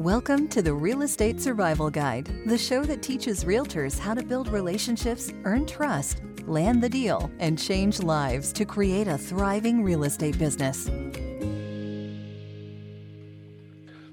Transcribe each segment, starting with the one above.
Welcome to the Real Estate Survival Guide, the show that teaches realtors how to build relationships, earn trust, land the deal, and change lives to create a thriving real estate business.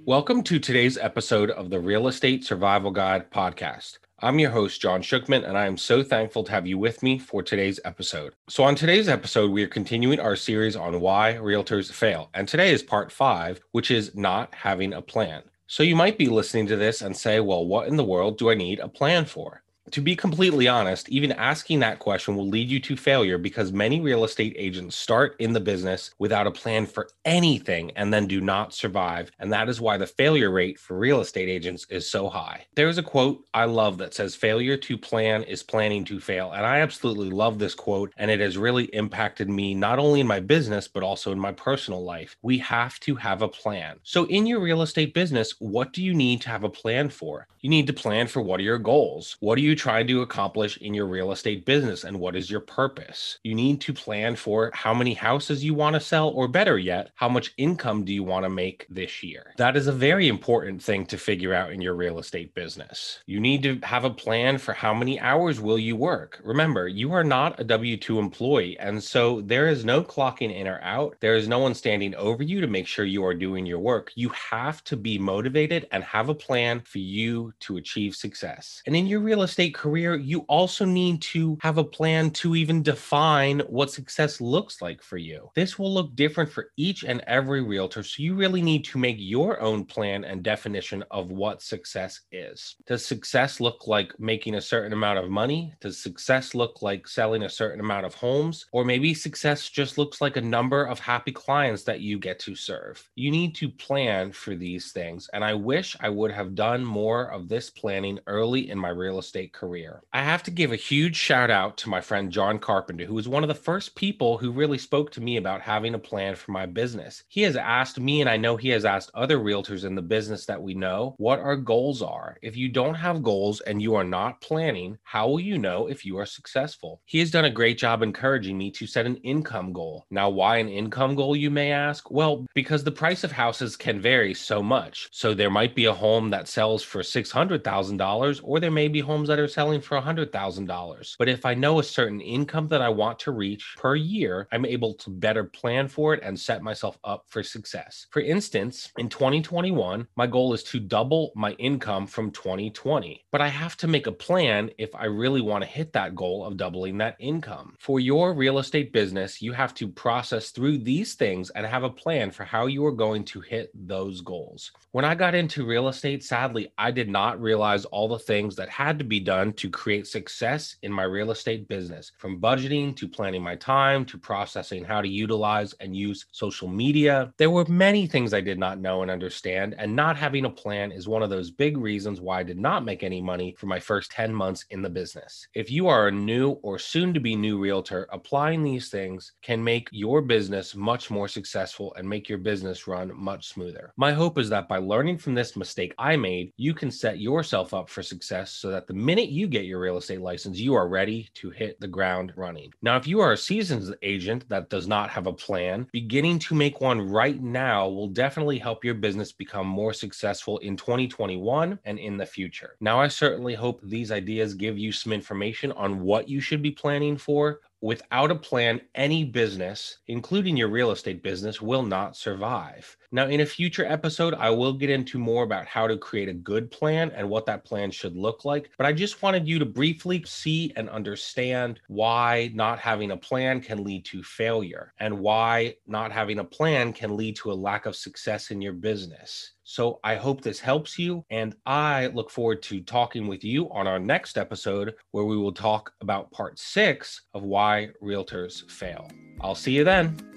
Welcome to today's episode of the Real Estate Survival Guide podcast. I'm your host, John Shookman, and I am so thankful to have you with me for today's episode. So, on today's episode, we are continuing our series on why realtors fail. And today is part five, which is not having a plan. So, you might be listening to this and say, well, what in the world do I need a plan for? To be completely honest, even asking that question will lead you to failure because many real estate agents start in the business without a plan for anything and then do not survive. And that is why the failure rate for real estate agents is so high. There's a quote I love that says, Failure to plan is planning to fail. And I absolutely love this quote. And it has really impacted me not only in my business, but also in my personal life. We have to have a plan. So, in your real estate business, what do you need to have a plan for? You need to plan for what are your goals? What are you trying to accomplish in your real estate business and what is your purpose? You need to plan for how many houses you want to sell, or better yet, how much income do you want to make this year? That is a very important thing to figure out in your real estate business. You need to have a plan for how many hours will you work. Remember, you are not a W2 employee, and so there is no clocking in or out. There is no one standing over you to make sure you are doing your work. You have to be motivated and have a plan for you to achieve success. And in your real estate estate career, you also need to have a plan to even define what success looks like for you. This will look different for each and every realtor. So you really need to make your own plan and definition of what success is. Does success look like making a certain amount of money? Does success look like selling a certain amount of homes? Or maybe success just looks like a number of happy clients that you get to serve. You need to plan for these things. And I wish I would have done more of this planning early in my real estate career. I have to give a huge shout out to my friend John Carpenter, who was one of the first people who really spoke to me about having a plan for my business. He has asked me, and I know he has asked other realtors in the business that we know, what our goals are. If you don't have goals and you are not planning, how will you know if you are successful? He has done a great job encouraging me to set an income goal. Now, why an income goal, you may ask? Well, because the price of houses can vary so much. So there might be a home that sells for $600,000, or there may be homes that are selling for $100,000. But if I know a certain income that I want to reach per year, I'm able to better plan for it and set myself up for success. For instance, in 2021, my goal is to double my income from 2020. But I have to make a plan if I really want to hit that goal of doubling that income. For your real estate business, you have to process through these things and have a plan for how you are going to hit those goals. When I got into real estate, sadly, I did not realize all the things that had to be done done to create success in my real estate business from budgeting to planning my time to processing how to utilize and use social media. There were many things I did not know and understand, and not having a plan is one of those big reasons why I did not make any money for my first 10 months in the business. If you are a new or soon to be new realtor, applying these things can make your business much more successful and make your business run much smoother. My hope is that by learning from this mistake I made, you can set yourself up for success so that the minute minute you get your real estate license, you are ready to hit the ground running. Now, if you are a seasoned agent that does not have a plan, beginning to make one right now will definitely help your business become more successful in 2021 and in the future. Now, I certainly hope these ideas give you some information on what you should be planning for, Without a plan, any business, including your real estate business, will not survive. Now, in a future episode, I will get into more about how to create a good plan and what that plan should look like. But I just wanted you to briefly see and understand why not having a plan can lead to failure and why not having a plan can lead to a lack of success in your business. So I hope this helps you. And I look forward to talking with you on our next episode, where we will talk about part six of why realtors fail. I'll see you then.